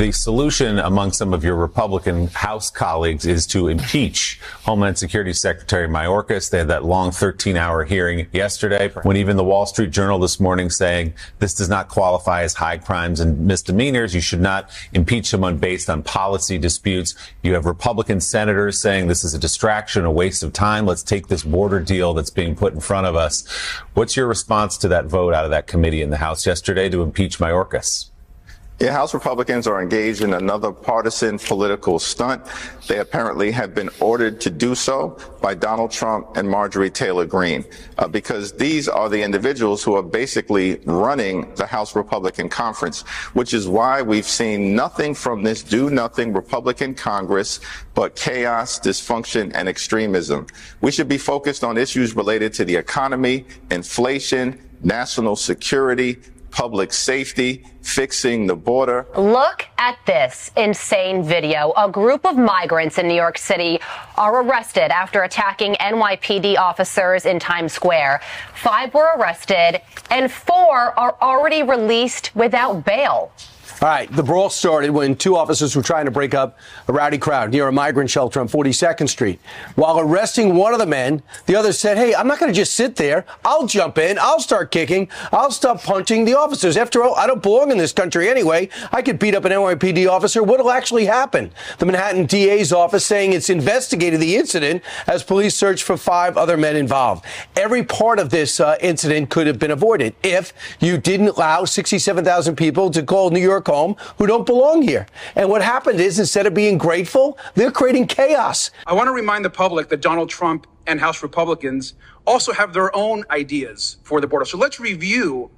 The solution among some of your Republican House colleagues is to impeach Homeland Security Secretary Mayorkas. They had that long 13 hour hearing yesterday when even the Wall Street Journal this morning saying this does not qualify as high crimes and misdemeanors. You should not impeach someone based on policy disputes. You have Republican senators saying this is a distraction, a waste of time. Let's take this border deal that's being put in front of us. What's your response to that vote out of that committee in the House yesterday to impeach Mayorkas? Yeah, House Republicans are engaged in another partisan political stunt. They apparently have been ordered to do so by Donald Trump and Marjorie Taylor Greene, uh, because these are the individuals who are basically running the House Republican Conference, which is why we've seen nothing from this do nothing Republican Congress but chaos, dysfunction, and extremism. We should be focused on issues related to the economy, inflation, national security, public safety, fixing the border. Look at this insane video. A group of migrants in New York City are arrested after attacking NYPD officers in Times Square. Five were arrested, and four are already released without bail. All right, the brawl started when two officers were trying to break up a rowdy crowd near a migrant shelter on 42nd Street. While arresting one of the men, the other said, Hey, I'm not going to just sit there. I'll jump in. I'll start kicking. I'll stop punching the officers. After all, I don't belong in this country anyway. I could beat up an NYPD officer. What'll actually happen? The Manhattan DA's office saying it's investigated the incident as police search for five other men involved. Every part of this uh, incident could have been avoided if you didn't allow 67,000 people to call New York home who don't belong here. And what happened is instead of being grateful, they're creating chaos. I want to remind the public that Donald Trump and House Republicans also have their own ideas for the border. So let's review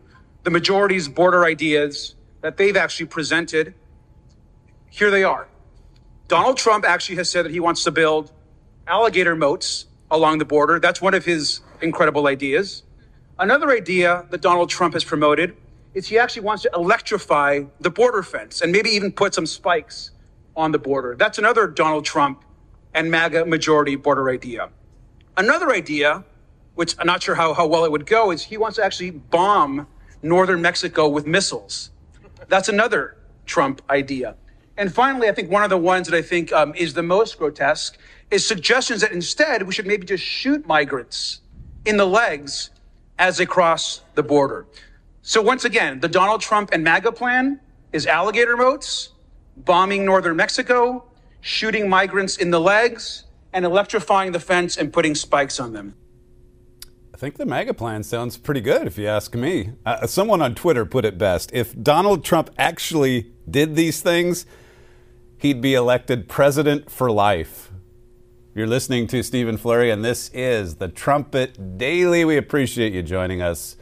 the majority's border ideas that they've actually presented. Here they are. Donald Trump actually has said that he wants to build alligator moats along the border. That's one of his incredible ideas. Another idea that Donald Trump has promoted is he actually wants to electrify the border fence and maybe even put some spikes on the border. That's another Donald Trump and MAGA majority border idea. Another idea, which I'm not sure how, how well it would go, is he wants to actually bomb northern Mexico with missiles. That's another Trump idea. And finally, I think one of the ones that I think um, is the most grotesque is suggestions that instead we should maybe just shoot migrants in the legs as they cross the border. So once again, the Donald Trump and MAGA plan is alligator moats, bombing northern Mexico, shooting migrants in the legs, and electrifying the fence and putting spikes on them. I think the MAGA plan sounds pretty good, if you ask me. Uh, someone on Twitter put it best. If Donald Trump actually did these things, he'd be elected president for life. You're listening to Stephen Flurry, and this is the Trumpet Daily. We appreciate you joining us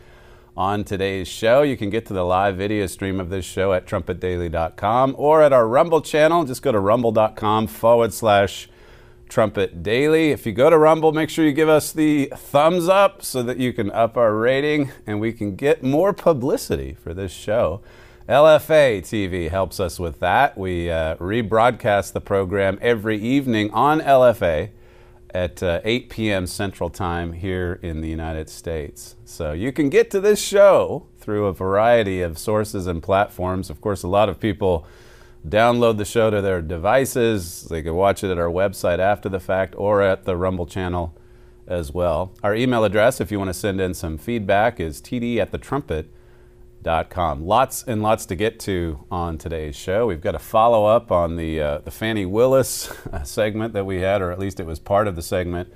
on today's show. You can get to the live video stream of this show at trumpetdaily.com or at our Rumble channel. Just go to rumble.com forward slash trumpet daily. If you go to Rumble, make sure you give us the thumbs up so that you can up our rating and we can get more publicity for this show. LFA TV helps us with that. We uh, rebroadcast the program every evening on LFA at uh, 8 p.m. Central Time here in the United States. So you can get to this show through a variety of sources and platforms. Of course, a lot of people download the show to their devices. They can watch it at our website after the fact or at the Rumble channel as well. Our email address, if you want to send in some feedback, is td at the trumpet Com. Lots and lots to get to on today's show. We've got a follow up on the uh, the Fani Willis segment that we had, or at least it was part of the segment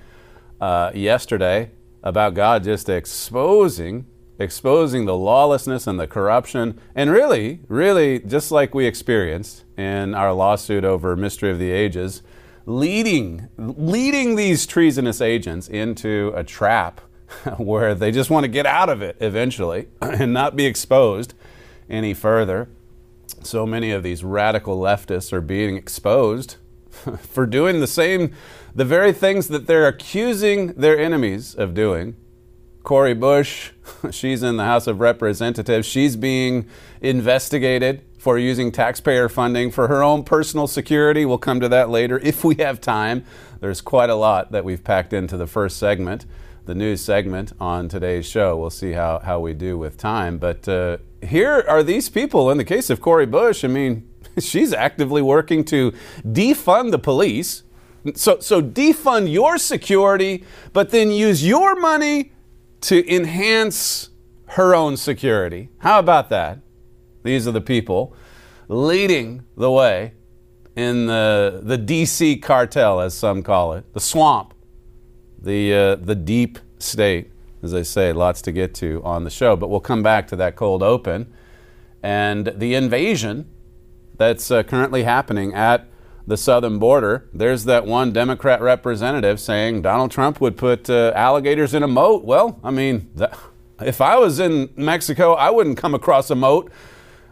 uh, yesterday about God just exposing exposing the lawlessness and the corruption, and really, really, just like we experienced in our lawsuit over Mystery of the Ages, leading leading these treasonous agents into a trap where they just want to get out of it eventually and not be exposed any further. so many of these radical leftists are being exposed for doing the same, the very things that they're accusing their enemies of doing. Cori Bush, she's in the House of Representatives. She's being investigated for using taxpayer funding for her own personal security. We'll come to that later if we have time. There's quite a lot that we've packed into the first segment, the news segment on today's show. We'll see how, how we do with time. But uh, here are these people. In the case of Cori Bush, I mean, she's actively working to defund the police. So, so defund your security, but then use your money to enhance her own security. How about that? These are the people leading the way in the, the DC cartel, as some call it, the swamp, the, uh, the deep state, as I say, lots to get to on the show. But we'll come back to that cold open and the invasion that's uh, currently happening at the southern border. There's that one Democrat representative saying Donald Trump would put uh, alligators in a moat. Well, I mean, if I was in Mexico, I wouldn't come across a moat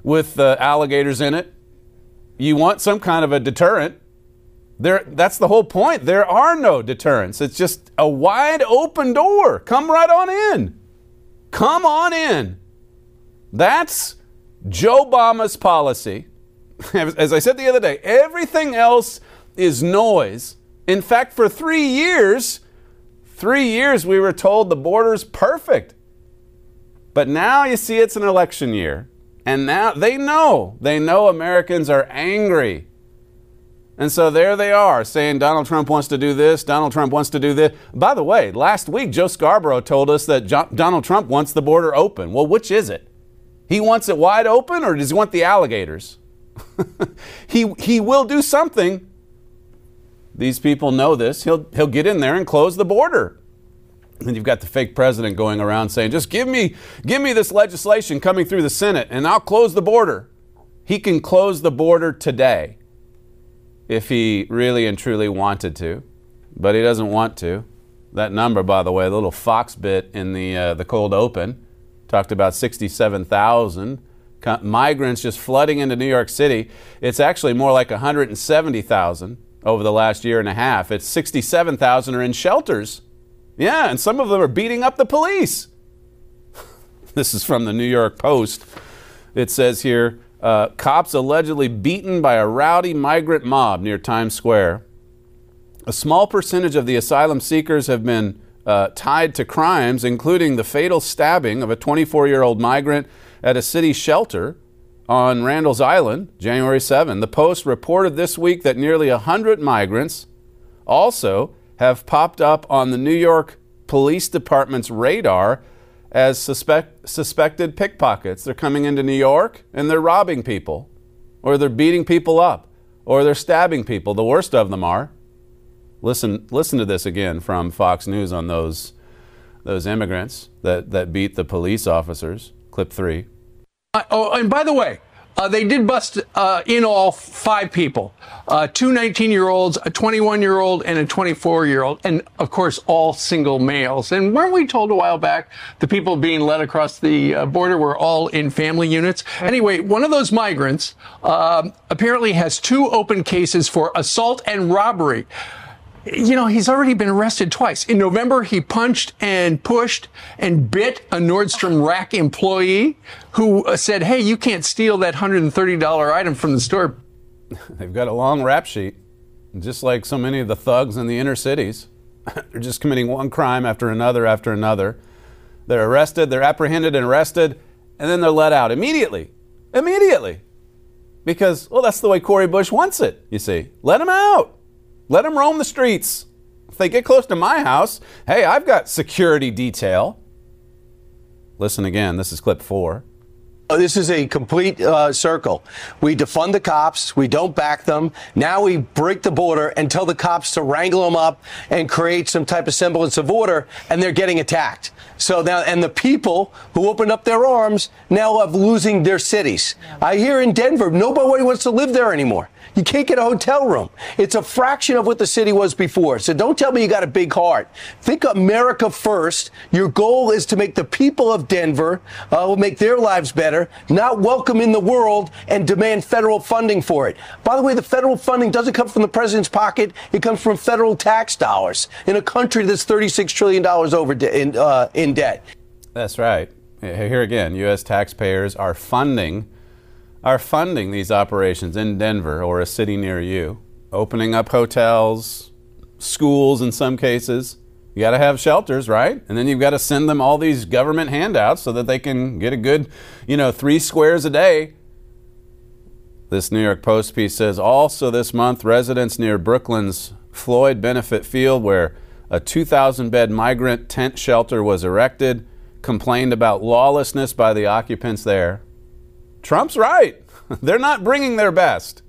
with uh, alligators in it. You want some kind of a deterrent. There, that's the whole point. There are no deterrents. It's just a wide open door. Come right on in. Come on in. That's Joe Obama's policy. As I said the other day, everything else is noise. In fact, for three years, three years we were told the border's perfect. But now you see it's an election year. And now they know, they know Americans are angry. And so there they are saying Donald Trump wants to do this, Donald Trump wants to do this. By the way, last week Joe Scarborough told us that jo- Donald Trump wants the border open. Well, which is it? He wants it wide open or does he want the alligators? he, he will do something. These people know this. He'll, he'll get in there and close the border. And you've got the fake president going around saying, just give me, give me this legislation coming through the Senate and I'll close the border. He can close the border today if he really and truly wanted to, but he doesn't want to. That number, by the way, the little Fox bit in the, uh, the cold open, talked about 67,000 migrants just flooding into New York City. It's actually more like 170,000 over the last year and a half. It's 67,000 are in shelters yeah, and some of them are beating up the police. this is from the New York Post. It says here uh, cops allegedly beaten by a rowdy migrant mob near Times Square. A small percentage of the asylum seekers have been uh, tied to crimes, including the fatal stabbing of a 24 year old migrant at a city shelter on Randall's Island, January 7. The Post reported this week that nearly 100 migrants also have popped up on the New York Police Department's radar as suspect, suspected pickpockets. They're coming into New York and they're robbing people, or they're beating people up, or they're stabbing people. The worst of them are. Listen, listen to this again from Fox News on those, those immigrants that, that beat the police officers. Clip three. Uh, oh, and by the way, uh, they did bust uh, in all five people uh, two 19 year olds, a 21 year old, and a 24 year old, and of course, all single males. And weren't we told a while back the people being led across the uh, border were all in family units? Anyway, one of those migrants um, apparently has two open cases for assault and robbery you know, he's already been arrested twice. In November, he punched and pushed and bit a Nordstrom Rack employee who uh, said, Hey, you can't steal that $130 item from the store. They've got a long rap sheet, just like so many of the thugs in the inner cities. they're just committing one crime after another after another. They're arrested, they're apprehended and arrested, and then they're let out immediately. Immediately. Because, well, that's the way Cori Bush wants it, you see. Let them out. Let them roam the streets. If they get close to my house, hey, I've got security detail. Listen again. This is clip four. Oh, this is a complete uh, circle. We defund the cops. We don't back them. Now we break the border and tell the cops to wrangle them up and create some type of semblance of order, and they're getting attacked. So now, and the people who opened up their arms now are losing their cities. I hear in Denver, nobody wants to live there anymore. You can't get a hotel room. It's a fraction of what the city was before. So don't tell me you got a big heart. Think America first. Your goal is to make the people of Denver, uh, make their lives better not welcome in the world, and demand federal funding for it. By the way, the federal funding doesn't come from the president's pocket, it comes from federal tax dollars in a country that's $36 trillion over de- in, uh, in debt. That's right. Here again, U.S. taxpayers are funding are funding these operations in Denver or a city near you, opening up hotels, schools in some cases. You got to have shelters, right? And then you've got to send them all these government handouts so that they can get a good, you know, three squares a day. This New York Post piece says also this month, residents near Brooklyn's Floyd Bennett Field, where a 2,000 bed migrant tent shelter was erected, complained about lawlessness by the occupants there. Trump's right. They're not bringing their best.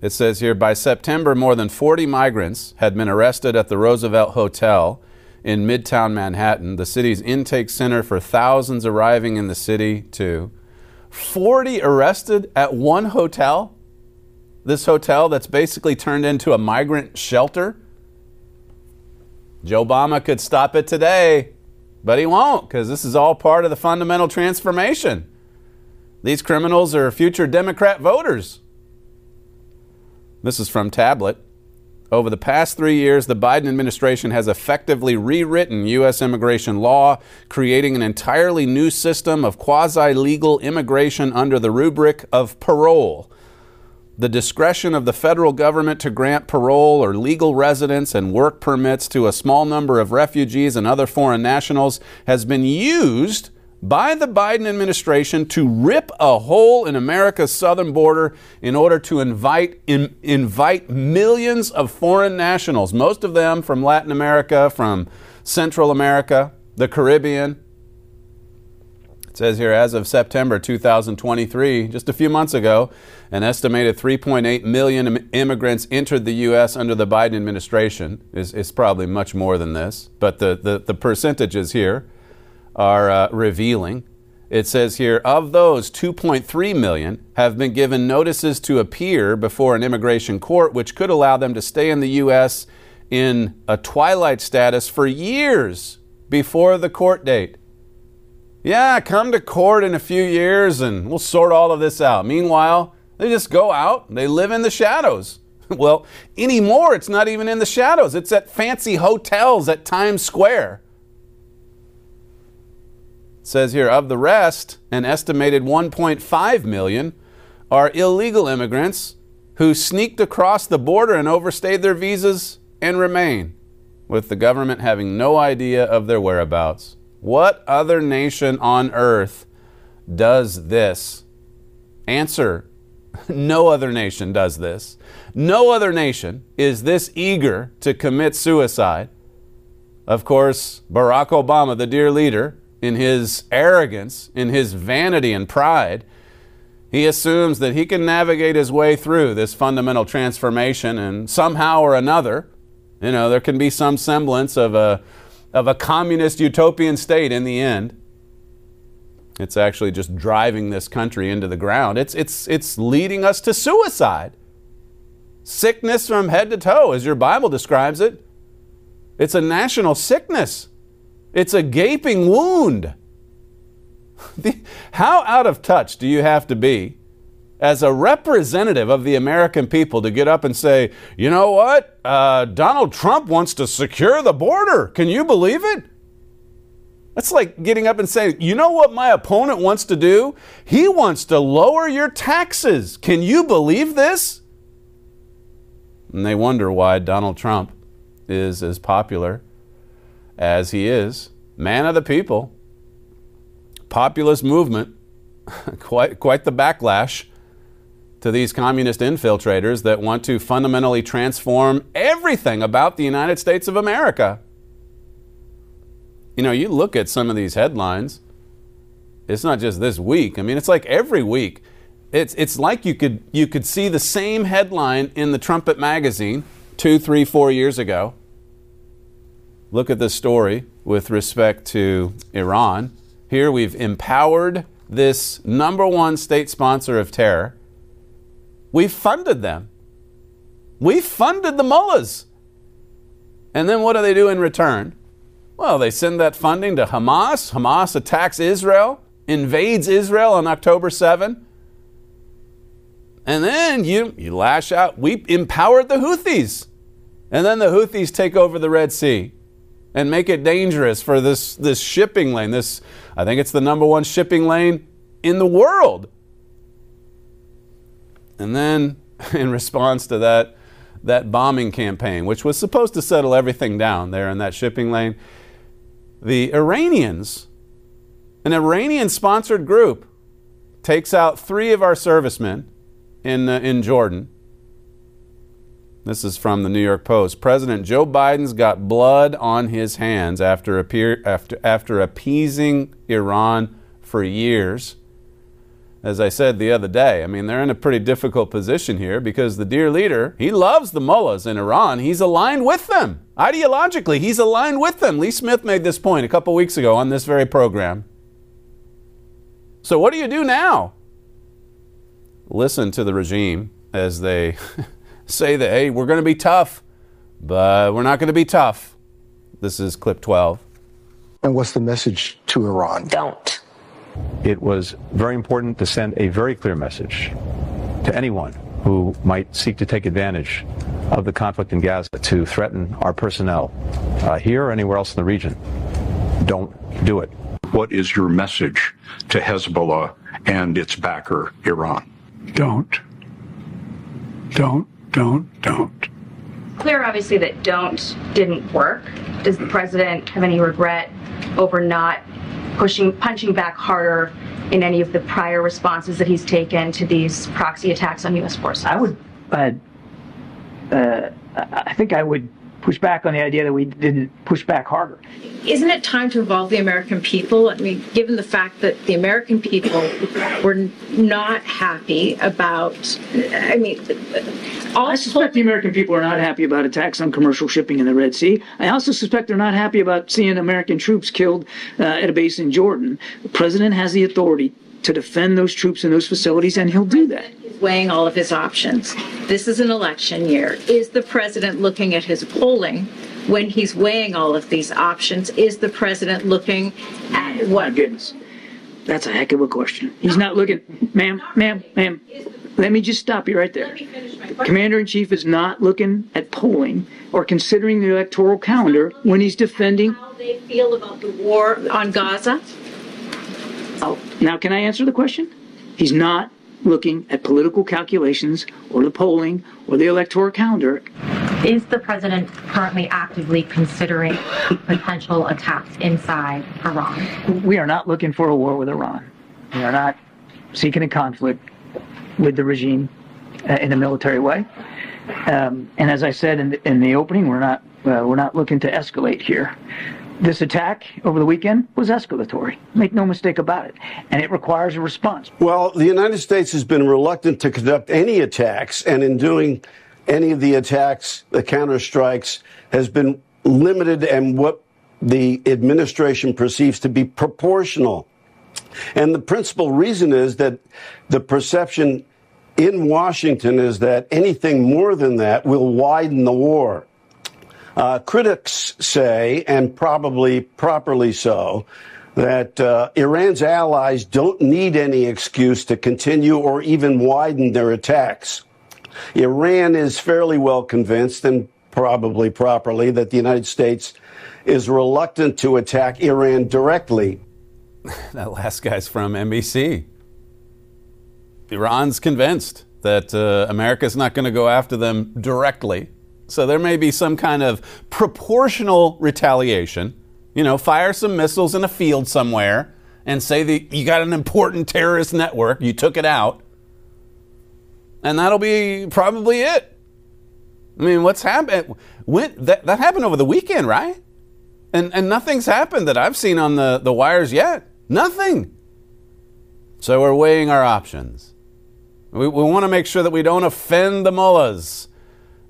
It says here by September, more than 40 migrants had been arrested at the Roosevelt Hotel in Midtown Manhattan, the city's intake center for thousands arriving in the city, too. 40 arrested at one hotel? This hotel that's basically turned into a migrant shelter? Joe Obama could stop it today, but he won't because this is all part of the fundamental transformation. These criminals are future Democrat voters. This is from Tablet. Over the past three years, the Biden administration has effectively rewritten U.S. immigration law, creating an entirely new system of quasi legal immigration under the rubric of parole. The discretion of the federal government to grant parole or legal residence and work permits to a small number of refugees and other foreign nationals has been used by the Biden administration to rip a hole in America's southern border in order to invite in, invite millions of foreign nationals, most of them from Latin America, from Central America, the Caribbean. Says here as of September 2023, just a few months ago, an estimated 3.8 million immigrants entered the U.S. under the Biden administration. Is is probably much more than this, but the, the, the percentages here are uh, revealing. It says here of those, 2.3 million have been given notices to appear before an immigration court, which could allow them to stay in the U.S. in a twilight status for years before the court date. Yeah, come to court in a few years and we'll sort all of this out. Meanwhile, they just go out, they live in the shadows. Well, anymore, it's not even in the shadows, it's at fancy hotels at Times Square says here of the rest, an estimated 1.5 million are illegal immigrants who sneaked across the border and overstayed their visas and remain, with the government having no idea of their whereabouts. What other nation on earth does this? Answer no other nation does this. No other nation is this eager to commit suicide. Of course, Barack Obama, the dear leader, in his arrogance, in his vanity and pride, he assumes that he can navigate his way through this fundamental transformation and somehow or another, you know, there can be some semblance of a, of a communist utopian state in the end. It's actually just driving this country into the ground. It's, it's, it's leading us to suicide. Sickness from head to toe, as your Bible describes it. It's a national sickness. It's a gaping wound. How out of touch do you have to be as a representative of the American people to get up and say, you know what? Uh, Donald Trump wants to secure the border. Can you believe it? That's like getting up and saying, you know what my opponent wants to do? He wants to lower your taxes. Can you believe this? And they wonder why Donald Trump is as popular as he is, man of the people, populist movement, quite, quite the backlash to these communist infiltrators that want to fundamentally transform everything about the United States of America. You know, you look at some of these headlines, it's not just this week. I mean, it's like every week. It's, it's like you could, you could see the same headline in the Trumpet magazine two, three, four years ago look at this story with respect to Iran. Here we've empowered this number one state sponsor of terror. We've funded them. We funded the mullahs. And then what do they do in return? Well, they send that funding to Hamas. Hamas attacks Israel. invades Israel on October 7. And then you, you lash out. We empowered the Houthis. And then the Houthis take over the Red Sea and make it dangerous for this, this shipping lane. This, I think it's the number one shipping lane in the world. And then, in response to that, that bombing campaign, which was supposed to settle everything down there in that shipping lane, the Iranians, an Iranian sponsored group, takes out three of our servicemen in, uh, in Jordan. This is from the New York Post. President Joe Biden's got blood on his hands after, appear, after, after appeasing Iran for years as I said the other day, I mean, they're in a pretty difficult position here because the dear leader, he loves the mullahs in Iran. He's aligned with them. Ideologically, he's aligned with them. Lee Smith made this point a couple weeks ago on this very program. So, what do you do now? Listen to the regime as they say that, hey, we're going to be tough, but we're not going to be tough. This is clip 12. And what's the message to Iran? Don't it was very important to send a very clear message to anyone who might seek to take advantage of the conflict in Gaza to threaten our personnel uh, here or anywhere else in the region. Don't do it. What is your message to Hezbollah and its backer, Iran? Don't. Don't, don't, don't. Clear, obviously, that don't didn't work. Does the president have any regret over not pushing, punching back harder in any of the prior responses that he's taken to these proxy attacks on U.S. forces? I would, uh, uh, I think I would push back on the idea that we didn't push back harder. Isn't it time to involve the American people? I mean, given the fact that the American people were not happy about, I mean, I suspect the American people are not happy about attacks on commercial shipping in the Red Sea. I also suspect they're not happy about seeing American troops killed uh, at a base in Jordan. The president has the authority to defend those troops and those facilities, and he'll do that weighing all of his options. This is an election year. Is the president looking at his polling when he's weighing all of these options? Is the president looking at oh what? My goodness. That's a heck of a question. He's not looking, ma'am, ma'am, ma'am. Let me just stop you right there. Commander in chief is not looking at polling or considering the electoral calendar when he's defending. How they feel about the war on Gaza? Oh, now can I answer the question? He's not looking at political calculations or the polling or the electoral calendar. Is the president currently actively considering potential attacks inside Iran? We are not looking for a war with Iran. We are not seeking a conflict with the regime uh, in a military way. Um, and as I said in the, in the opening, we're not uh, we're not looking to escalate here. This attack over the weekend was escalatory. Make no mistake about it. And it requires a response. Well, the United States has been reluctant to conduct any attacks, and in doing any of the attacks, the counterstrikes, has been limited and what the administration perceives to be proportional. And the principal reason is that the perception in Washington is that anything more than that will widen the war. Uh, critics say, and probably properly so, that uh, Iran's allies don't need any excuse to continue or even widen their attacks. Iran is fairly well convinced, and probably properly, that the United States is reluctant to attack Iran directly. that last guy's from NBC. Iran's convinced that uh, America's not going to go after them directly. So there may be some kind of proportional retaliation. You know, fire some missiles in a field somewhere and say that you got an important terrorist network, you took it out. And that'll be probably it. I mean, what's happened? That, that happened over the weekend, right? And, and nothing's happened that I've seen on the, the wires yet. Nothing. So we're weighing our options. We, we want to make sure that we don't offend the mullahs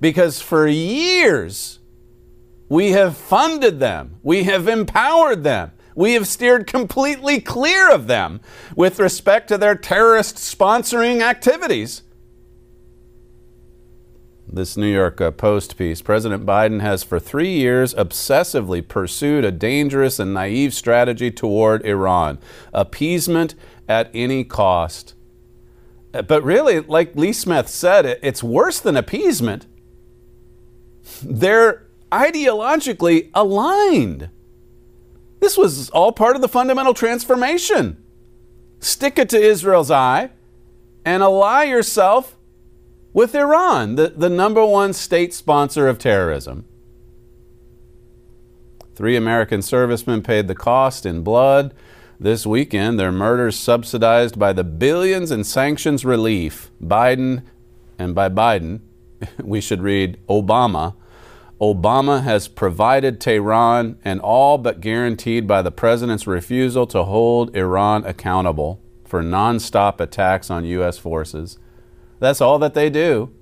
because for years we have funded them, we have empowered them, we have steered completely clear of them with respect to their terrorist sponsoring activities. this New York uh, Post piece President Biden has for three years obsessively pursued a dangerous and naive strategy toward Iran appeasement at any cost. Uh, But really, like Lee Smith said, it's worse than appeasement. They're ideologically aligned. This was all part of the fundamental transformation. Stick it to Israel's eye and ally yourself with Iran, the, the number one state sponsor of terrorism. Three American servicemen paid the cost in blood this weekend. Their murders subsidized by the billions in sanctions relief. Biden, and by Biden, we should read Obama. Obama has provided Tehran and all but guaranteed by the president's refusal to hold Iran accountable for nonstop attacks on U.S. forces. That's all that they do.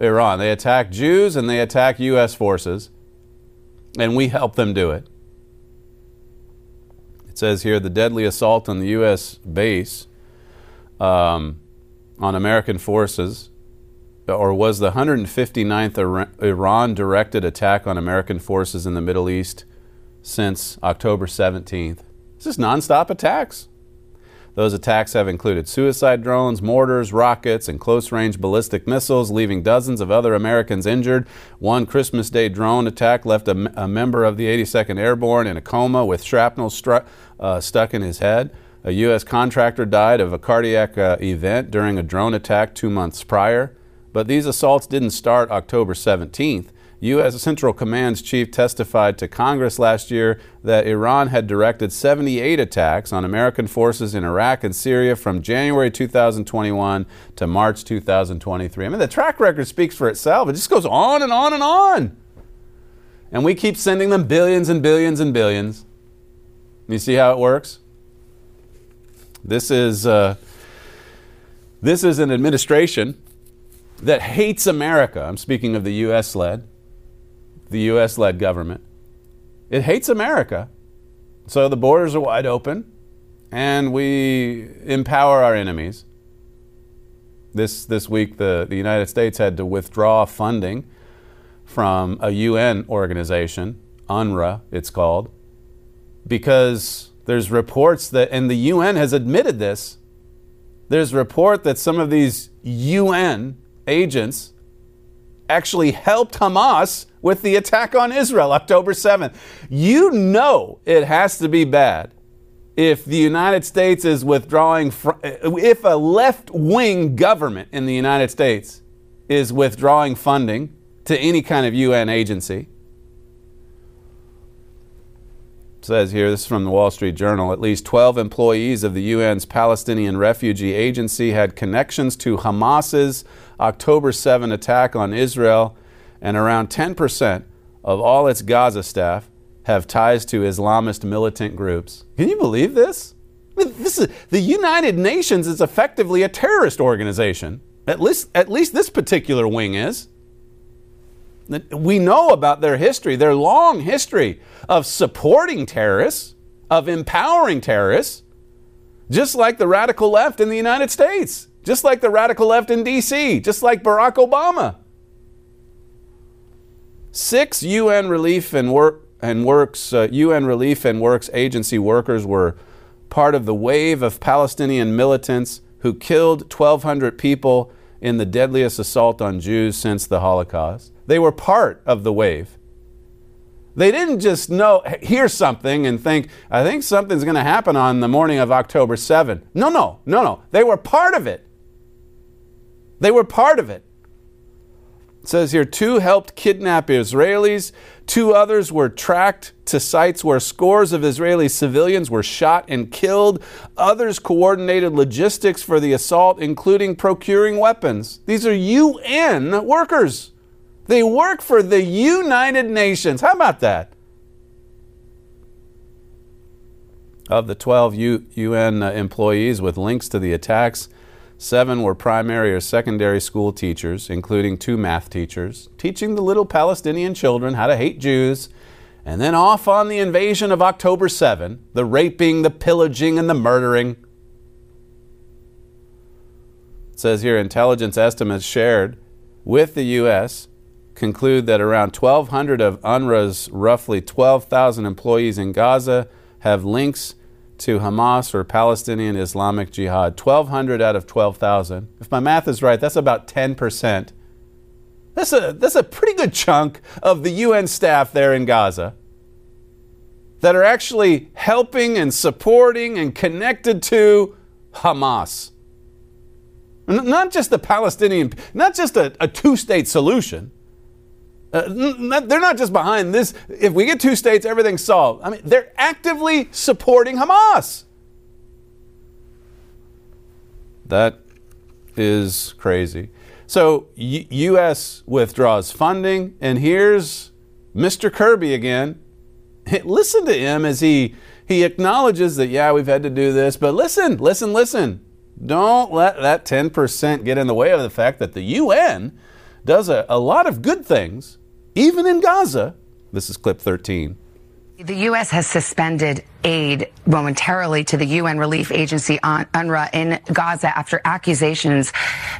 Iran. They attack Jews and they attack U.S. forces, and we help them do it. It says here the deadly assault on the U.S. base um, on American forces, or was the 159th Iran directed attack on American forces in the Middle East since October 17th. This is nonstop attacks. Those attacks have included suicide drones, mortars, rockets, and close range ballistic missiles, leaving dozens of other Americans injured. One Christmas Day drone attack left a, a member of the 82nd Airborne in a coma with shrapnel stru- uh, stuck in his head. A U.S. contractor died of a cardiac uh, event during a drone attack two months prior. But these assaults didn't start October 17th. U.S. Central Command's chief testified to Congress last year that Iran had directed 78 attacks on American forces in Iraq and Syria from January 2021 to March 2023. I mean, the track record speaks for itself. It just goes on and on and on. And we keep sending them billions and billions and billions. You see how it works? This is, uh, this is an administration that hates America. I'm speaking of the U.S. led, the U.S. led government. It hates America. So the borders are wide open and we empower our enemies. This, this week, the, the United States had to withdraw funding from a UN organization, UNRWA, it's called, because there's reports that, and the UN has admitted this, there's report that some of these UN agents actually helped Hamas with the attack on Israel October 7th. You know it has to be bad if the United States is withdrawing, fr- if a left wing government in the United States is withdrawing funding to any kind of UN agency. It says here, this is from the Wall Street Journal, at least 12 employees of the UN's Palestinian Refugee Agency had connections to Hamas's October 7 attack on Israel, and around 10% of all its Gaza staff have ties to Islamist militant groups. Can you believe this? This is, the United Nations is effectively a terrorist organization. At least, at least this particular wing is. We know about their history, their long history of supporting terrorists, of empowering terrorists, just like the radical left in the United States, just like the radical left in DC, just like Barack Obama. Six UN relief and work and works uh, UN relief and works agency workers were part of the wave of Palestinian militants who killed 1,200 people in the deadliest assault on Jews since the Holocaust. They were part of the wave. They didn't just know, hear something and think, I think something's going to happen on the morning of October 7. No, no, no, no. They were part of it. They were part of it. It says here two helped kidnap Israelis, two others were tracked to sites where scores of Israeli civilians were shot and killed. Others coordinated logistics for the assault, including procuring weapons. These are UN workers. They work for the United Nations. How about that? Of the 12 U- UN employees with links to the attacks, seven were primary or secondary school teachers, including two math teachers, teaching the little Palestinian children how to hate Jews, and then off on the invasion of October 7, the raping, the pillaging, and the murdering. It says here intelligence estimates shared with the U.S. conclude that around 1,200 of UNRWA's roughly 12,000 employees in Gaza have links to Hamas or Palestinian Islamic Jihad. 1,200 out of 12,000. If my math is right, that's about 10%. That's a, that's a pretty good chunk of the UN staff there in Gaza that are actually helping and supporting and connected to Hamas. Not just the Palestinian, not just a, a two state solution. Uh, they're not just behind this. If we get two states, everything's solved. I mean, they're actively supporting Hamas. That is crazy. So, U- U.S. withdraws funding, and here's Mr. Kirby again. Listen to him as he he acknowledges that yeah, we've had to do this, but listen, listen, listen. Don't let that 10% get in the way of the fact that the UN does a, a lot of good things, even in Gaza. This is clip 13. The U.S. has suspended aid momentarily to the UN relief agency UNRWA in Gaza after accusations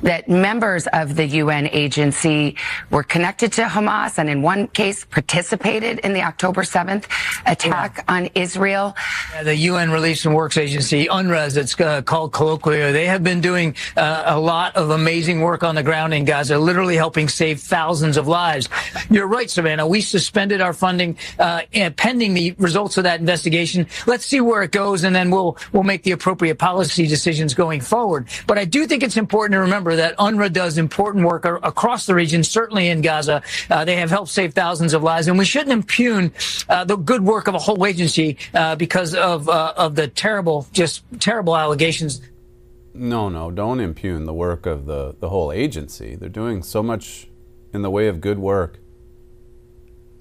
that members of the UN agency were connected to Hamas and in one case participated in the October 7th attack yeah. on Israel. Yeah, the UN Relief and Works Agency, UNRWA as it's uh, called colloquially, they have been doing uh, a lot of amazing work on the ground in Gaza, literally helping save thousands of lives. You're right, Savannah. We suspended our funding uh, pending the results of that investigation let's see where it goes, and then we'll we'll make the appropriate policy decisions going forward. But I do think it's important to remember that UNRWA does important work across the region, certainly in Gaza. Uh, they have helped save thousands of lives, and we shouldn't impugn uh, the good work of a whole agency uh, because of uh, of the terrible, just terrible allegations. No, no, don't impugn the work of the, the whole agency. They're doing so much in the way of good work.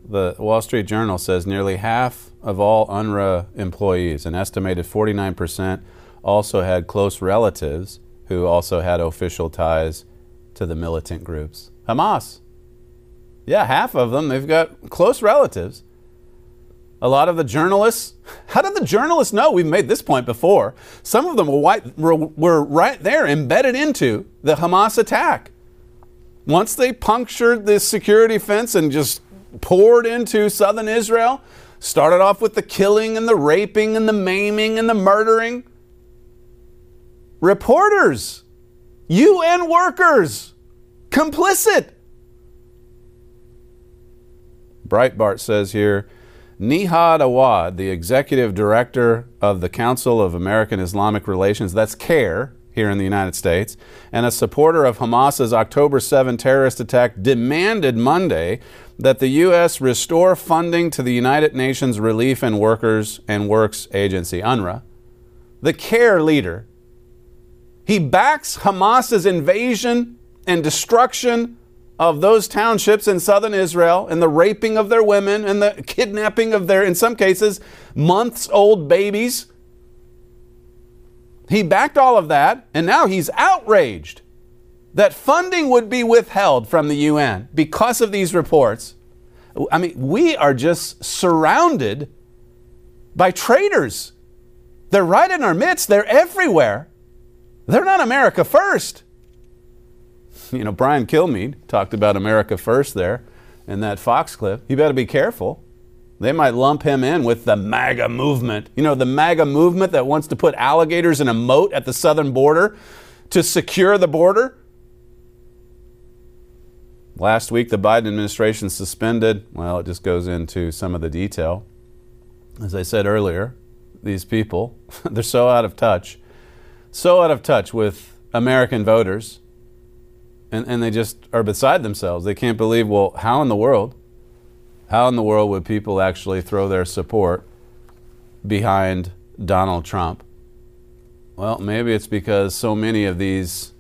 The Wall Street Journal says nearly half of all UNRWA employees, an estimated 49%, also had close relatives who also had official ties to the militant groups. Hamas. Yeah, half of them, they've got close relatives. A lot of the journalists, how did the journalists know? We've made this point before. Some of them were, white, were, were right there embedded into the Hamas attack. Once they punctured this security fence and just poured into southern Israel, Started off with the killing and the raping and the maiming and the murdering. Reporters, UN workers, complicit. Breitbart says here Nihad Awad, the executive director of the Council of American Islamic Relations, that's CAIR here in the United States, and a supporter of Hamas's October 7 terrorist attack, demanded Monday that the U.S. restore funding to the United Nations Relief and Workers and Works Agency, UNRWA. The CAIR leader, he backs Hamas's invasion and destruction of those townships in southern Israel and the raping of their women and the kidnapping of their, in some cases, months old babies. He backed all of that, and now he's outraged that funding would be withheld from the UN because of these reports. I mean, we are just surrounded by traitors. They're right in our midst, they're everywhere. They're not America first. You know, Brian Kilmeade talked about America first there in that Fox clip. You better be careful. They might lump him in with the MAGA movement. You know, the MAGA movement that wants to put alligators in a moat at the southern border to secure the border. Last week, the Biden administration suspended, well, it just goes into some of the detail. As I said earlier, these people, they're so out of touch, so out of touch with American voters, and, and they just are beside themselves. They can't believe, well, how in the world, how in the world would people actually throw their support behind Donald Trump? Well, maybe it's because so many of these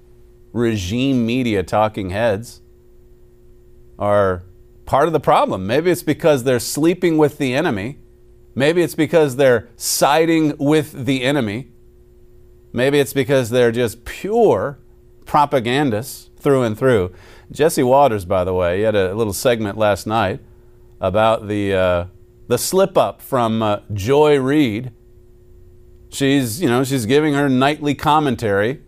regime media talking heads are part of the problem. Maybe it's because they're sleeping with the enemy. Maybe it's because they're siding with the enemy. Maybe it's because they're just pure propagandists through and through. Jesse Watters, by the way, he had a little segment last night about the uh, the slip up from uh, Joy Reid. She's you know she's giving her nightly commentary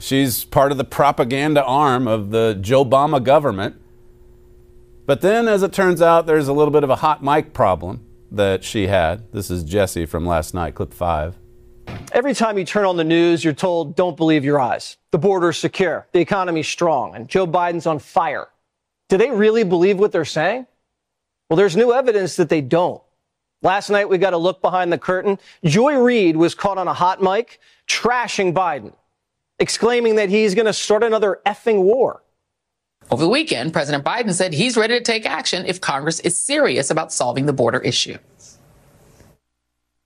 She's part of the propaganda arm of the Joe Obama government. But then, as it turns out, there's a little bit of a hot mic problem that she had. This is Jesse from last night, clip five. Every time you turn on the news, you're told, don't believe your eyes. The border's secure, the economy's strong, and Joe Biden's on fire. Do they really believe what they're saying? Well, there's new evidence that they don't. Last night, we got a look behind the curtain. Joy Reid was caught on a hot mic trashing Biden, exclaiming that he's going to start another effing war. Over the weekend, President Biden said he's ready to take action if Congress is serious about solving the border issue.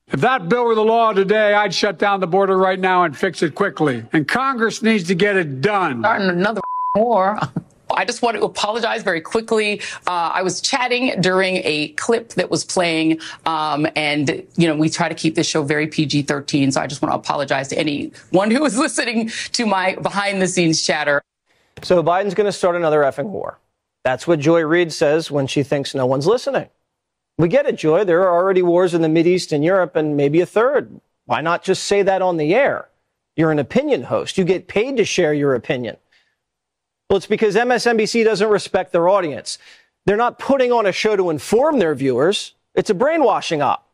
If that bill were the law today, I'd shut down the border right now and fix it quickly. And Congress needs to get it done. Starting another war. I just want to apologize very quickly. Uh, I was chatting during a clip that was playing, um, and you know we try to keep this show very PG-13. So I just want to apologize to anyone who was listening to my behind-the-scenes chatter. So Biden's going to start another effing war. That's what Joy Reid says when she thinks no one's listening. We get it, Joy. There are already wars in the Mid East and Europe, and maybe a third. Why not just say that on the air? You're an opinion host. You get paid to share your opinion. Well, it's because MSNBC doesn't respect their audience. They're not putting on a show to inform their viewers. It's a brainwashing op.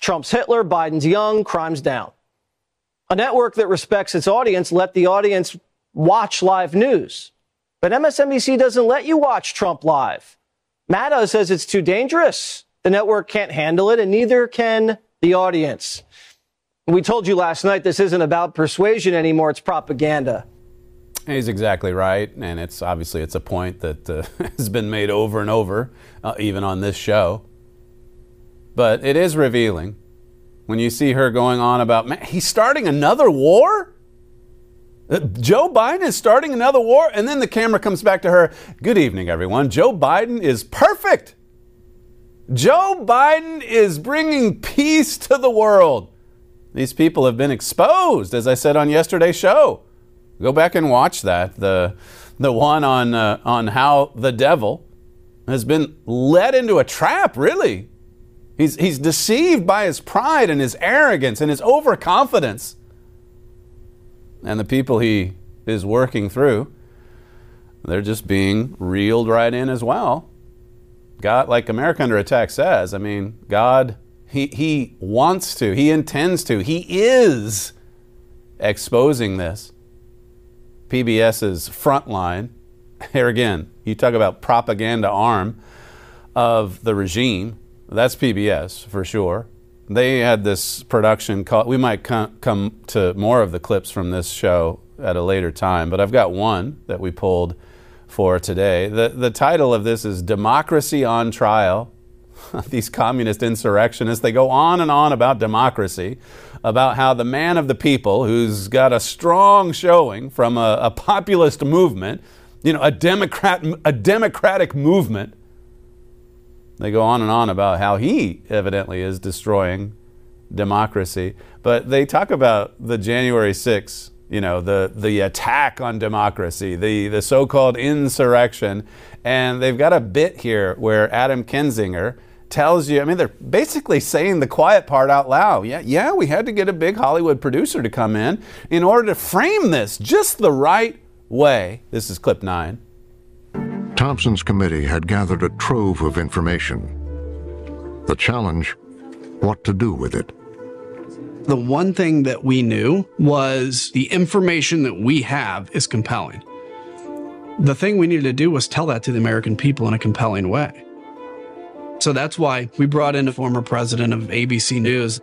Trump's Hitler, Biden's young, crime's down. A network that respects its audience let the audience watch live news. But MSNBC doesn't let you watch Trump live. Maddow says it's too dangerous. The network can't handle it, and neither can the audience. We told you last night this isn't about persuasion anymore, it's propaganda. He's exactly right, and it's obviously it's a point that uh, has been made over and over, uh, even on this show. But it is revealing when you see her going on about, man, he's starting another war. Uh, Joe Biden is starting another war, and then the camera comes back to her. Good evening, everyone. Joe Biden is perfect. Joe Biden is bringing peace to the world. These people have been exposed, as I said on yesterday's show. Go back and watch that. The, the one on, uh, on how the devil has been led into a trap, really. He's, he's deceived by his pride and his arrogance and his overconfidence. And the people he is working through, they're just being reeled right in as well. God, like America Under Attack says, I mean, God, he, he wants to, He intends to, He is exposing this. PBS's frontline, here again, you talk about propaganda arm of the regime. That's PBS for sure. They had this production called, we might come, come to more of the clips from this show at a later time, but I've got one that we pulled for today. The, the title of this is Democracy on Trial. These communist insurrectionists, they go on and on about democracy, about how the man of the people, who's got a strong showing from a, a populist movement, you know, a democrat, a democratic movement, they go on and on about how he evidently is destroying democracy. But they talk about the January 6th you know, the, the attack on democracy, the, the so called insurrection. And they've got a bit here where Adam Kinzinger tells you, I mean, they're basically saying the quiet part out loud. Yeah, yeah, we had to get a big Hollywood producer to come in in order to frame this just the right way. This is clip nine. Thompson's committee had gathered a trove of information. The challenge what to do with it. The one thing that we knew was the information that we have is compelling. The thing we needed to do was tell that to the American people in a compelling way. So that's why we brought in a former president of ABC News.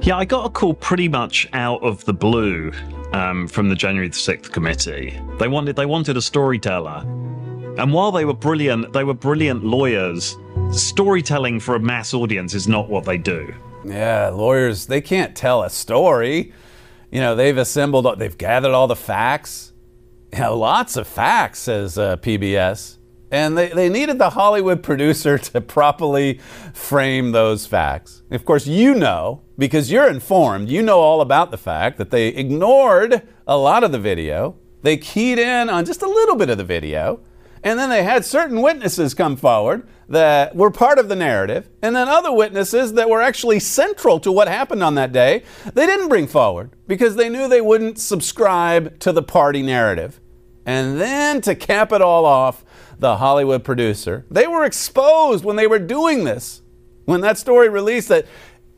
Yeah, I got a call pretty much out of the blue um, from the January the 6th committee. They wanted they wanted a storyteller. And while they were brilliant, they were brilliant lawyers. Storytelling for a mass audience is not what they do. Yeah, lawyers, they can't tell a story. You know, they've assembled, they've gathered all the facts. You know, lots of facts, says uh, PBS. And they, they needed the Hollywood producer to properly frame those facts. Of course, you know, because you're informed, you know all about the fact that they ignored a lot of the video. They keyed in on just a little bit of the video. And then they had certain witnesses come forward that were part of the narrative, and then other witnesses that were actually central to what happened on that day, they didn't bring forward because they knew they wouldn't subscribe to the party narrative. And then to cap it all off, the Hollywood producer, they were exposed when they were doing this. When that story released that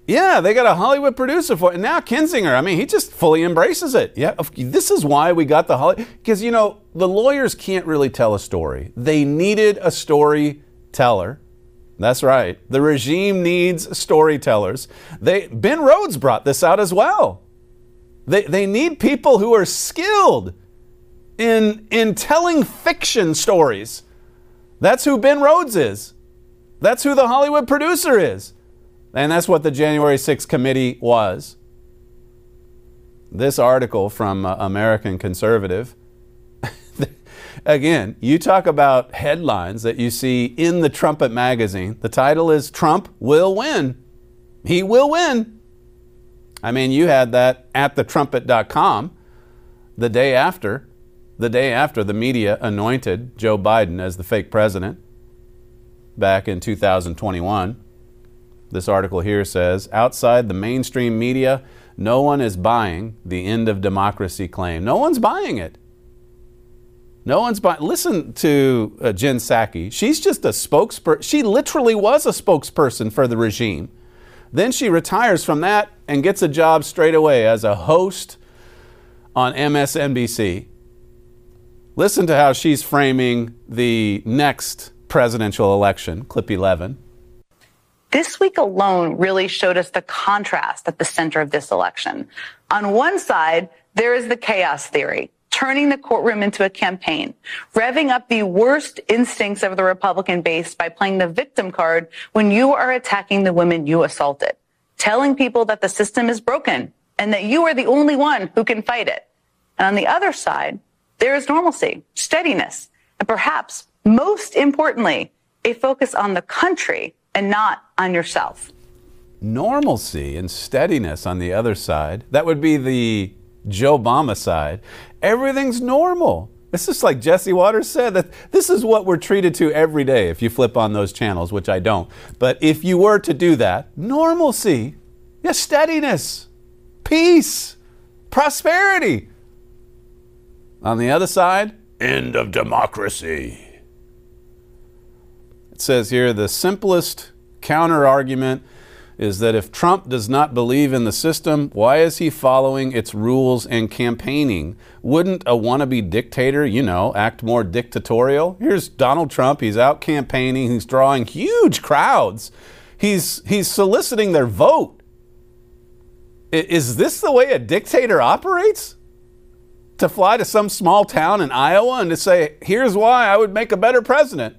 yeah, they got a Hollywood producer for it. And now Kinzinger, I mean, he just fully embraces it. Yeah, this is why we got the Hollywood. Because, you know, the lawyers can't really tell a story. They needed a storyteller. That's right. The regime needs storytellers. They, ben Rhodes brought this out as well. They, they need people who are skilled in, in telling fiction stories. That's who Ben Rhodes is. That's who the Hollywood producer is. And that's what the January 6th committee was. This article from uh, American Conservative. Again, you talk about headlines that you see in the Trumpet magazine. The title is Trump Will Win. He will win. I mean, you had that at thetrumpet.com the day after, the day after the media anointed Joe Biden as the fake president back in 2021. This article here says outside the mainstream media, no one is buying the end of democracy claim. No one's buying it. No one's buying. Listen to uh, Jen Psaki. She's just a spokesperson. She literally was a spokesperson for the regime. Then she retires from that and gets a job straight away as a host on MSNBC. Listen to how she's framing the next presidential election, clip 11. This week alone really showed us the contrast at the center of this election. On one side, there is the chaos theory, turning the courtroom into a campaign, revving up the worst instincts of the Republican base by playing the victim card when you are attacking the women you assaulted, telling people that the system is broken and that you are the only one who can fight it. And on the other side, there is normalcy, steadiness, and perhaps most importantly, a focus on the country and not on yourself. Normalcy and steadiness on the other side. That would be the Joe Obama side. Everything's normal. This is like Jesse Watters said that this is what we're treated to every day if you flip on those channels, which I don't. But if you were to do that, normalcy, yes, steadiness, peace, prosperity. On the other side, end of democracy. It says here the simplest counter argument is that if Trump does not believe in the system, why is he following its rules and campaigning? Wouldn't a wannabe dictator, you know, act more dictatorial? Here's Donald Trump. He's out campaigning. He's drawing huge crowds. He's, he's soliciting their vote. Is this the way a dictator operates? To fly to some small town in Iowa and to say, here's why I would make a better president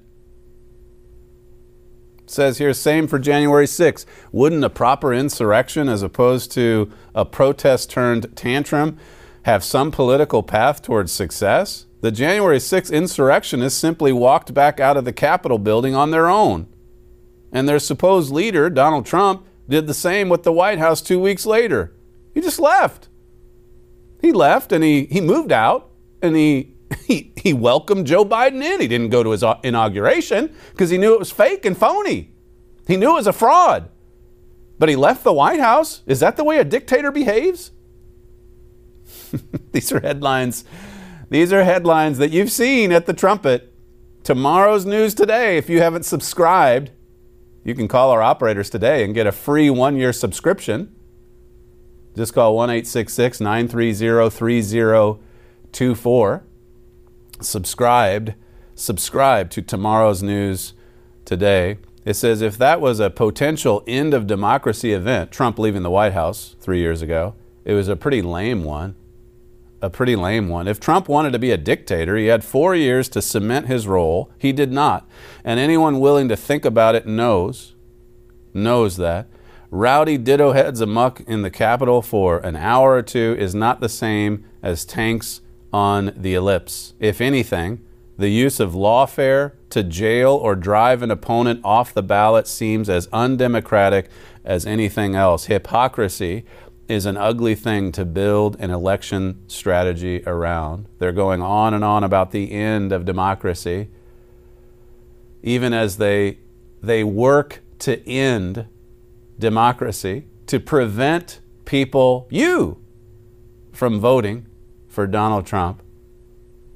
says here, same for January 6th. Wouldn't a proper insurrection, as opposed to a protest turned tantrum, have some political path towards success? The January 6th insurrectionists simply walked back out of the Capitol building on their own. And their supposed leader, Donald Trump, did the same with the White House two weeks later. He just left. He left and he, he moved out and he he, he welcomed Joe Biden in. He didn't go to his inauguration because he knew it was fake and phony. He knew it was a fraud. But he left the White House. Is that the way a dictator behaves? These are headlines. These are headlines that you've seen at the trumpet. Tomorrow's news today, if you haven't subscribed, you can call our operators today and get a free one year subscription. Just call 1 930 3024 subscribed, subscribe to tomorrow's news today. It says if that was a potential end of democracy event, Trump leaving the White House three years ago, it was a pretty lame one. A pretty lame one. If Trump wanted to be a dictator, he had four years to cement his role. He did not. And anyone willing to think about it knows, knows that. Rowdy ditto heads amuck in the Capitol for an hour or two is not the same as tanks on the ellipse. If anything, the use of lawfare to jail or drive an opponent off the ballot seems as undemocratic as anything else. Hypocrisy is an ugly thing to build an election strategy around. They're going on and on about the end of democracy. even as they they work to end democracy, to prevent people, you, from voting for Donald Trump.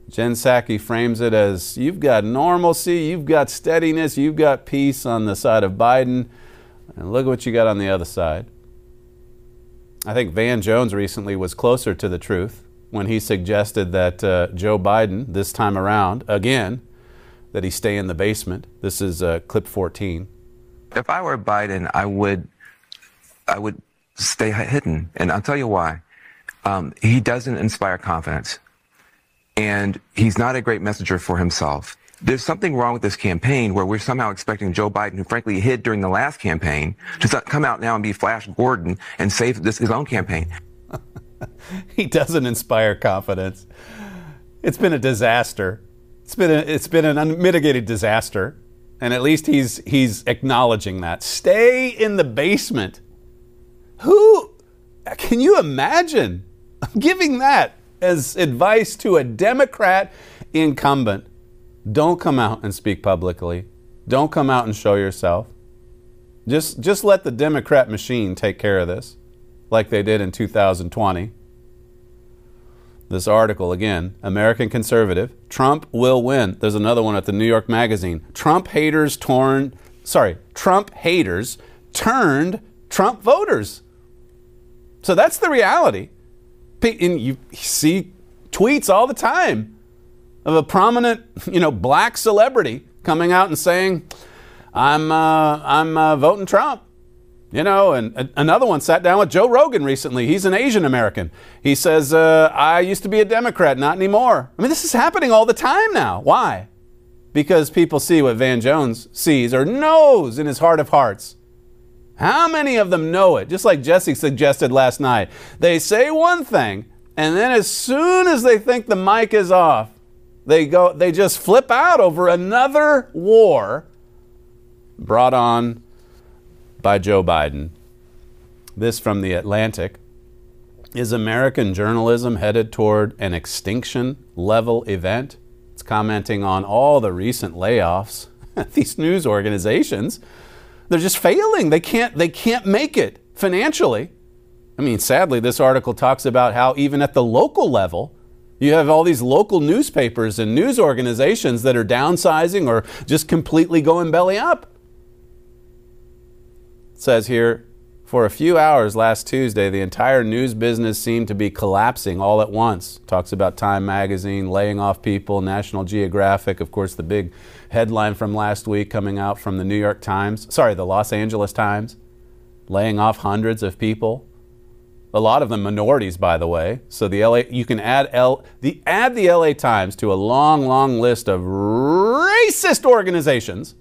Jen Psaki frames it as you've got normalcy, you've got steadiness, you've got peace on the side of Biden, and look at what you got on the other side. I think Van Jones recently was closer to the truth when he suggested that uh, Joe Biden, this time around, again, that he stay in the basement. This is uh, clip 14. If I were Biden, I would, I would stay hidden, and I'll tell you why. Um, he doesn't inspire confidence, and he's not a great messenger for himself. There's something wrong with this campaign where we're somehow expecting Joe Biden, who frankly hid during the last campaign, to come out now and be Flash Gordon and save this his own campaign. he doesn't inspire confidence. It's been a disaster. It's been a, it's been an unmitigated disaster, and at least he's he's acknowledging that. Stay in the basement. Who can you imagine giving that as advice to a Democrat incumbent? Don't come out and speak publicly. Don't come out and show yourself. Just just let the Democrat machine take care of this, like they did in 2020. This article again, American Conservative, Trump will win. There's another one at the New York Magazine. Trump haters torn, sorry, Trump haters turned Trump voters. So that's the reality. And you see tweets all the time of a prominent, you know, black celebrity coming out and saying, "I'm uh, I'm uh, voting Trump." You know, and another one sat down with Joe Rogan recently. He's an Asian American. He says, uh, "I used to be a Democrat, not anymore." I mean, this is happening all the time now. Why? Because people see what Van Jones sees or knows in his heart of hearts. How many of them know it? Just like Jesse suggested last night. They say one thing, and then as soon as they think the mic is off, they go they just flip out over another war brought on by Joe Biden. This from the Atlantic. Is American journalism headed toward an extinction level event? It's commenting on all the recent layoffs these news organizations. They're just failing. They can't they can't make it financially. I mean, sadly, this article talks about how even at the local level, you have all these local newspapers and news organizations that are downsizing or just completely going belly up. Says here, for a few hours last Tuesday, the entire news business seemed to be collapsing all at once. Talks about Time Magazine laying off people, National Geographic, of course, the big headline from last week coming out from the New York Times, sorry, the Los Angeles Times, laying off hundreds of people. A lot of them minorities, by the way. So the LA, you can add L, the add the LA Times to a long, long list of racist organizations.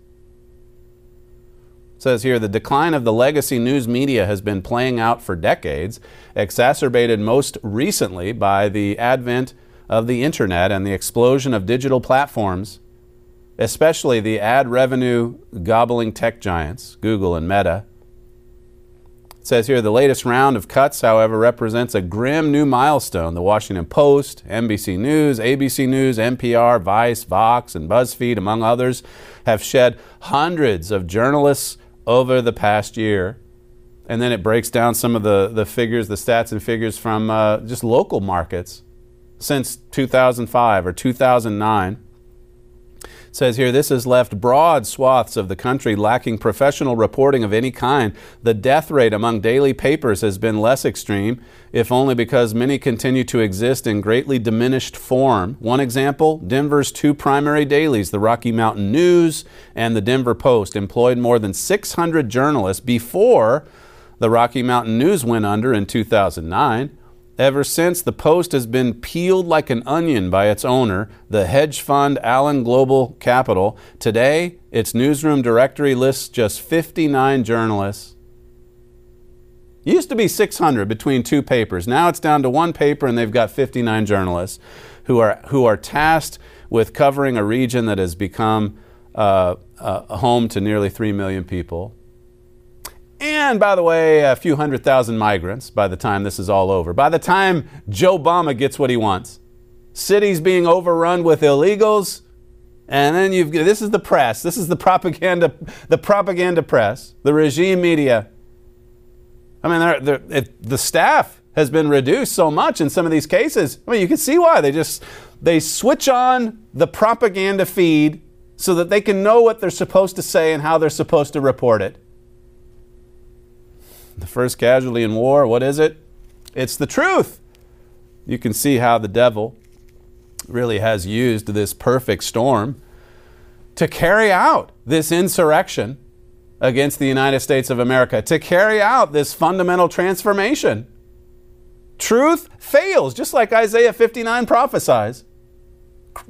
Says here the decline of the legacy news media has been playing out for decades, exacerbated most recently by the advent of the internet and the explosion of digital platforms, especially the ad revenue gobbling tech giants, Google and Meta It says here the latest round of cuts, however, represents a grim new milestone. The Washington Post, NBC News, ABC News, NPR, Vice, Vox, and BuzzFeed, among others, have shed hundreds of journalists over the past year. And then it breaks down some of the, the figures, the stats and figures from uh, just local markets since 2005 or 2009 says here this has left broad swaths of the country lacking professional reporting of any kind. The death rate among daily papers has been less extreme, if only because many continue to exist in greatly diminished form. One example Denver's two primary dailies, the Rocky Mountain News and the Denver Post, employed more than 600 journalists before the Rocky Mountain News went under in 2009. Ever since, the Post has been peeled like an onion by its owner, the hedge fund Alden Global Capital. Today, its newsroom directory lists just 59 journalists. Used to be 600 between two papers. Now it's down to one paper, and they've got 59 journalists who are, who are tasked with covering a region that has become uh, a home to nearly 3 million people. And by the way, a few hundred thousand migrants by the time this is all over. By the time Joe Obama gets what he wants, cities being overrun with illegals, And then you've got this is the press. This is the propaganda the propaganda press, the regime media. I mean, they're, they're, it, the staff has been reduced so much in some of these cases. I mean, you can see why they just they switch on the propaganda feed so that they can know what they're supposed to say and how they're supposed to report it. The first casualty in war, what is it? It's the truth. You can see how the devil really has used this perfect storm to carry out this insurrection against the United States of America, to carry out this fundamental transformation. Truth fails, just like Isaiah 59 prophesies.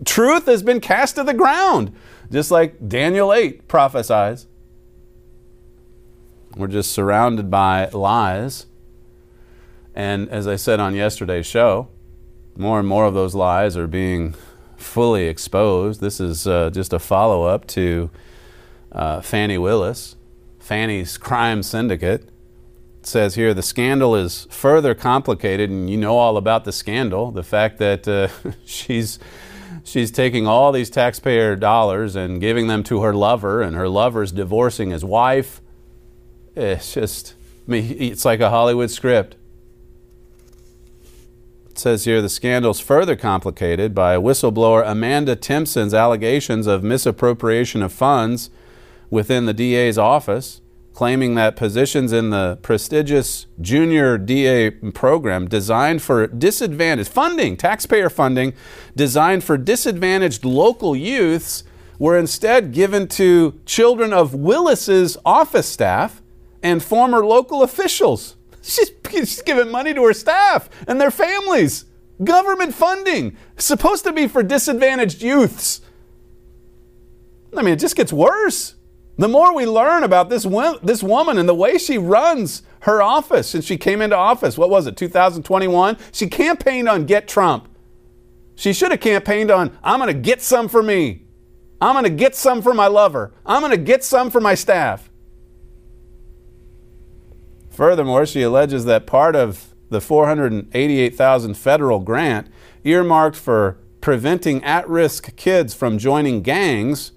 Truth has been cast to the ground, just like Daniel 8 prophesies. We're just surrounded by lies. And as I said on yesterday's show, more and more of those lies are being fully exposed. This is uh, just a follow up to uh, Fani Willis, Fani's crime syndicate. It says here the scandal is further complicated, and you know all about the scandal the fact that uh, she's. She's taking all these taxpayer dollars and giving them to her lover, and her lover's divorcing his wife. It's just, I mean, it's like a Hollywood script. It says here the scandal is further complicated by whistleblower Amanda Timpson's allegations of misappropriation of funds within the DA's office, claiming that positions in the prestigious junior DA program designed for disadvantaged funding, taxpayer funding, designed for disadvantaged local youths, were instead given to children of Willis's office staff and former local officials. She's, she's giving money to her staff and their families. Government funding, supposed to be for disadvantaged youths. I mean, it just gets worse. The more we learn about this, this woman and the way she runs her office since she came into office, what was it, 2021? She campaigned on Get Trump. She should have campaigned on, I'm going to get some for me. I'm going to get some for my lover. I'm going to get some for my staff. Furthermore, she alleges that part of the 488,000 federal grant earmarked for preventing at-risk kids from joining gangs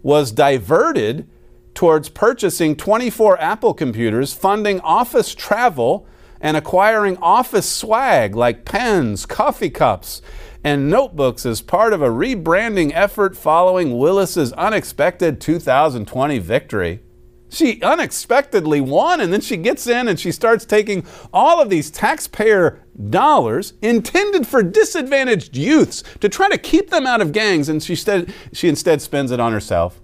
was diverted towards purchasing 24 Apple computers, funding office travel, and acquiring office swag like pens, coffee cups, and notebooks as part of a rebranding effort following Willis's unexpected 2020 victory. She unexpectedly won, and then she gets in and she starts taking all of these taxpayer dollars intended for disadvantaged youths to try to keep them out of gangs, and she, instead, she instead spends it on herself.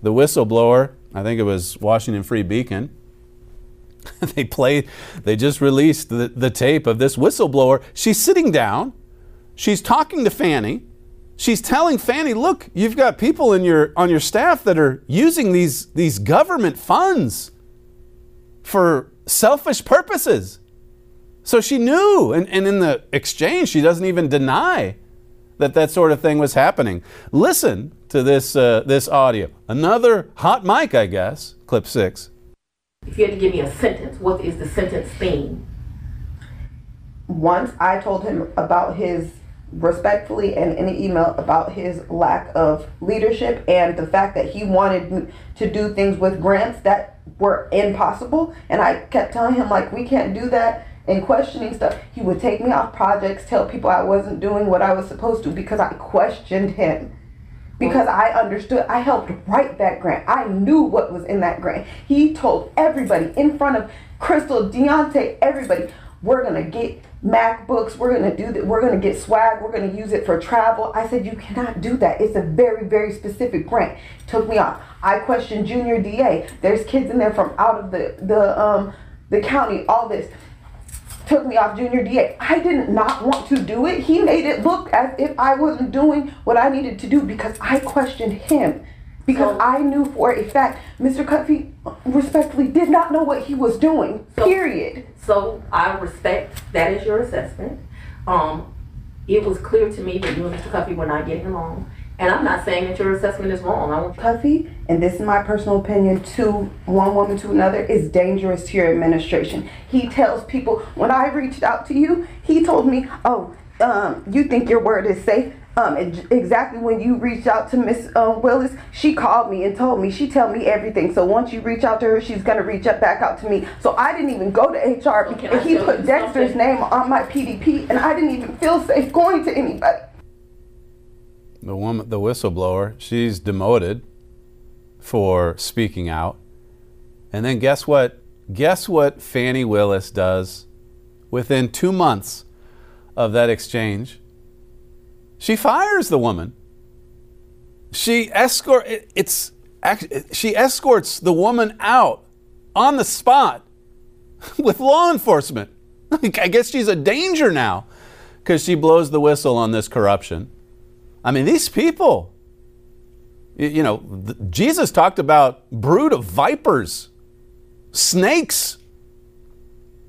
The whistleblower, I think it was Washington Free Beacon, they played, they just released the, the tape of this whistleblower. She's sitting down, she's talking to Fani, she's telling Fani, "Look, you've got people in your on your staff that are using these these government funds for selfish purposes." So she knew, and, and in the exchange, she doesn't even deny that that sort of thing was happening. Listen to this uh, this audio. Another hot mic, I guess. Clip six. If you had to give me a sentence, what is the sentence theme? Once I told him about his respectfully and in an email about his lack of leadership and the fact that he wanted to do things with grants that were impossible. And I kept telling him like we can't do that and questioning stuff. He would take me off projects tell people I wasn't doing what I was supposed to because I questioned him. Because I understood I helped write that grant. I knew what was in that grant. He told everybody in front of Crystal Deontay everybody we're gonna get MacBooks, we're gonna do that, we're gonna get swag, we're gonna use it for travel. I said, you cannot do that. It's a very, very specific grant. Took me off. I questioned junior DA. There's kids in there from out of the the um the county, all this. Took me off junior DA. I did not want to do it. He made it look as if I wasn't doing what I needed to do because I questioned him. Because so, I knew for a fact Mr. Cuffee respectfully did not know what he was doing. So, period. So I respect that is your assessment. Um, it was clear to me that you and Mr. Cuffee were not getting along. And I'm not saying that your assessment is wrong. I want Cuffee, and this is my personal opinion, to one woman to another is dangerous to your administration. He tells people, when I reached out to you, he told me, oh, um, you think your word is safe? Um, and exactly when you reached out to Miss um, Willis, she called me and told me she tell me everything. So once you reach out to her, she's gonna reach up back out to me. So I didn't even go to HR, can I and he put Dexter's something? name on my PDP, and I didn't even feel safe going to anybody. The woman, the whistleblower, she's demoted for speaking out. And then guess what? Guess what Fani Willis does within two months of that exchange? She fires the woman. She escort. It's she escorts the woman out on the spot with law enforcement. I guess she's a danger now because she blows the whistle on this corruption. I mean, these people, you know, Jesus talked about brood of vipers, snakes.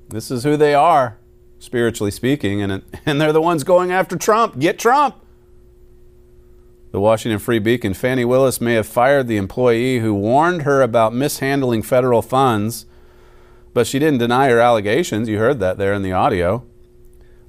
This is who they are, spiritually speaking, and, and they're the ones going after Trump. Get Trump. The Washington Free Beacon, Fani Willis may have fired the employee who warned her about mishandling federal funds, but she didn't deny her allegations. You heard that there in the audio.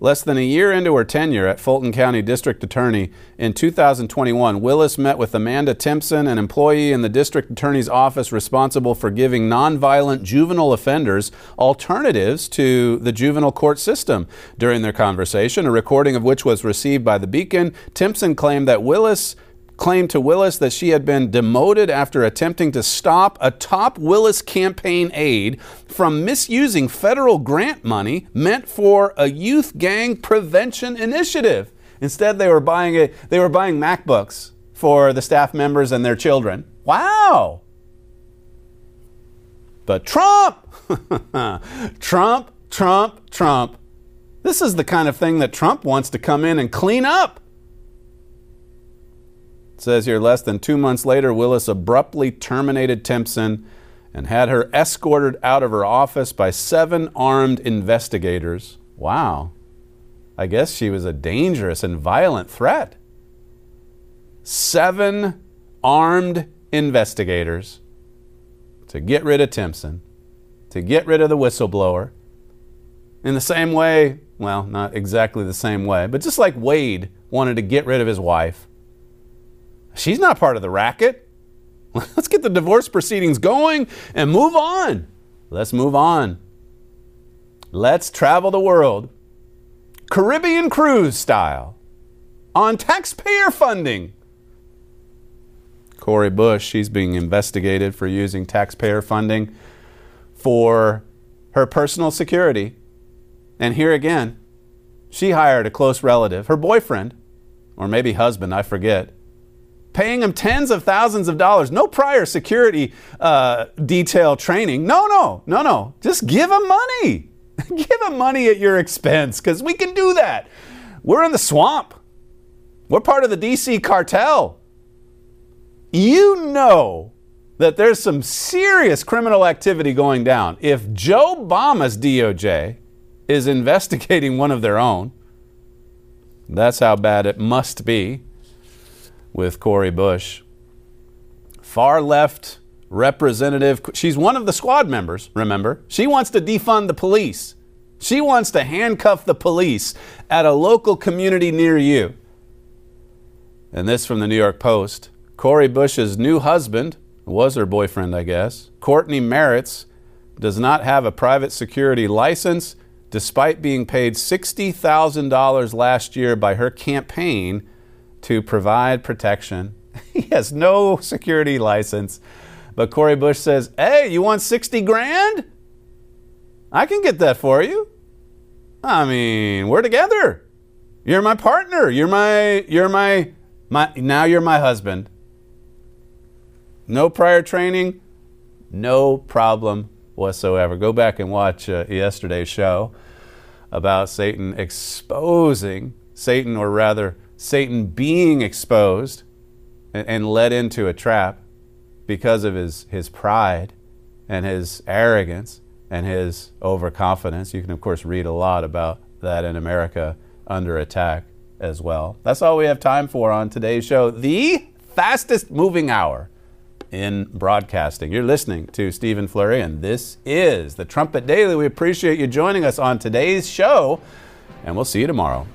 Less than a year into her tenure at Fulton County District Attorney in 2021, Willis met with Amanda Timpson, an employee in the District Attorney's office responsible for giving nonviolent juvenile offenders alternatives to the juvenile court system. During their conversation, a recording of which was received by the Beacon, Timpson claimed that Willis claimed to Willis that she had been demoted after attempting to stop a top Willis campaign aide from misusing federal grant money meant for a youth gang prevention initiative. Instead, they were buying a, they were buying MacBooks for the staff members and their children. Wow. But Trump, Trump, Trump, Trump. This is the kind of thing that Trump wants to come in and clean up. Says here less than two months later, Willis abruptly terminated Timpson and had her escorted out of her office by seven armed investigators. Wow. I guess she was a dangerous and violent threat. Seven armed investigators to get rid of Timpson, to get rid of the whistleblower. In the same way, well, not exactly the same way, but just like Wade wanted to get rid of his wife. She's not part of the racket. Let's get the divorce proceedings going and move on. Let's move on. Let's travel the world. Caribbean cruise style on taxpayer funding. Cori Bush, she's being investigated for using taxpayer funding for her personal security. And here again, she hired a close relative, her boyfriend, or maybe husband, I forget, paying him tens of thousands of dollars. No prior security uh, detail training. No, no, no, no. Just give him money. give him money at your expense because we can do that. We're in the swamp. We're part of the DC cartel. You know that there's some serious criminal activity going down. If Joe Obama's DOJ is investigating one of their own, that's how bad it must be with Cori Bush. Far left representative. She's one of the squad members, remember? She wants to defund the police. She wants to handcuff the police at a local community near you. And this from the New York Post. Cori Bush's new husband, was her boyfriend, I guess, Cortney Merritts, does not have a private security license despite being paid $60,000 last year by her campaign to provide protection. he has no security license. But Cori Bush says, Hey, you want 60 grand? I can get that for you. I mean, we're together. You're my partner. You're my, you're my, my, now you're my husband. No prior training, no problem whatsoever. Go back and watch uh, yesterday's show about Satan exposing Satan, or rather, Satan being exposed and, led into a trap because of his, his pride and his arrogance and his overconfidence. You can, of course, read a lot about that in America under attack as well. That's all we have time for on today's show. The fastest moving hour in broadcasting. You're listening to Stephen Flurry, and this is the Trumpet Daily. We appreciate you joining us on today's show, and we'll see you tomorrow.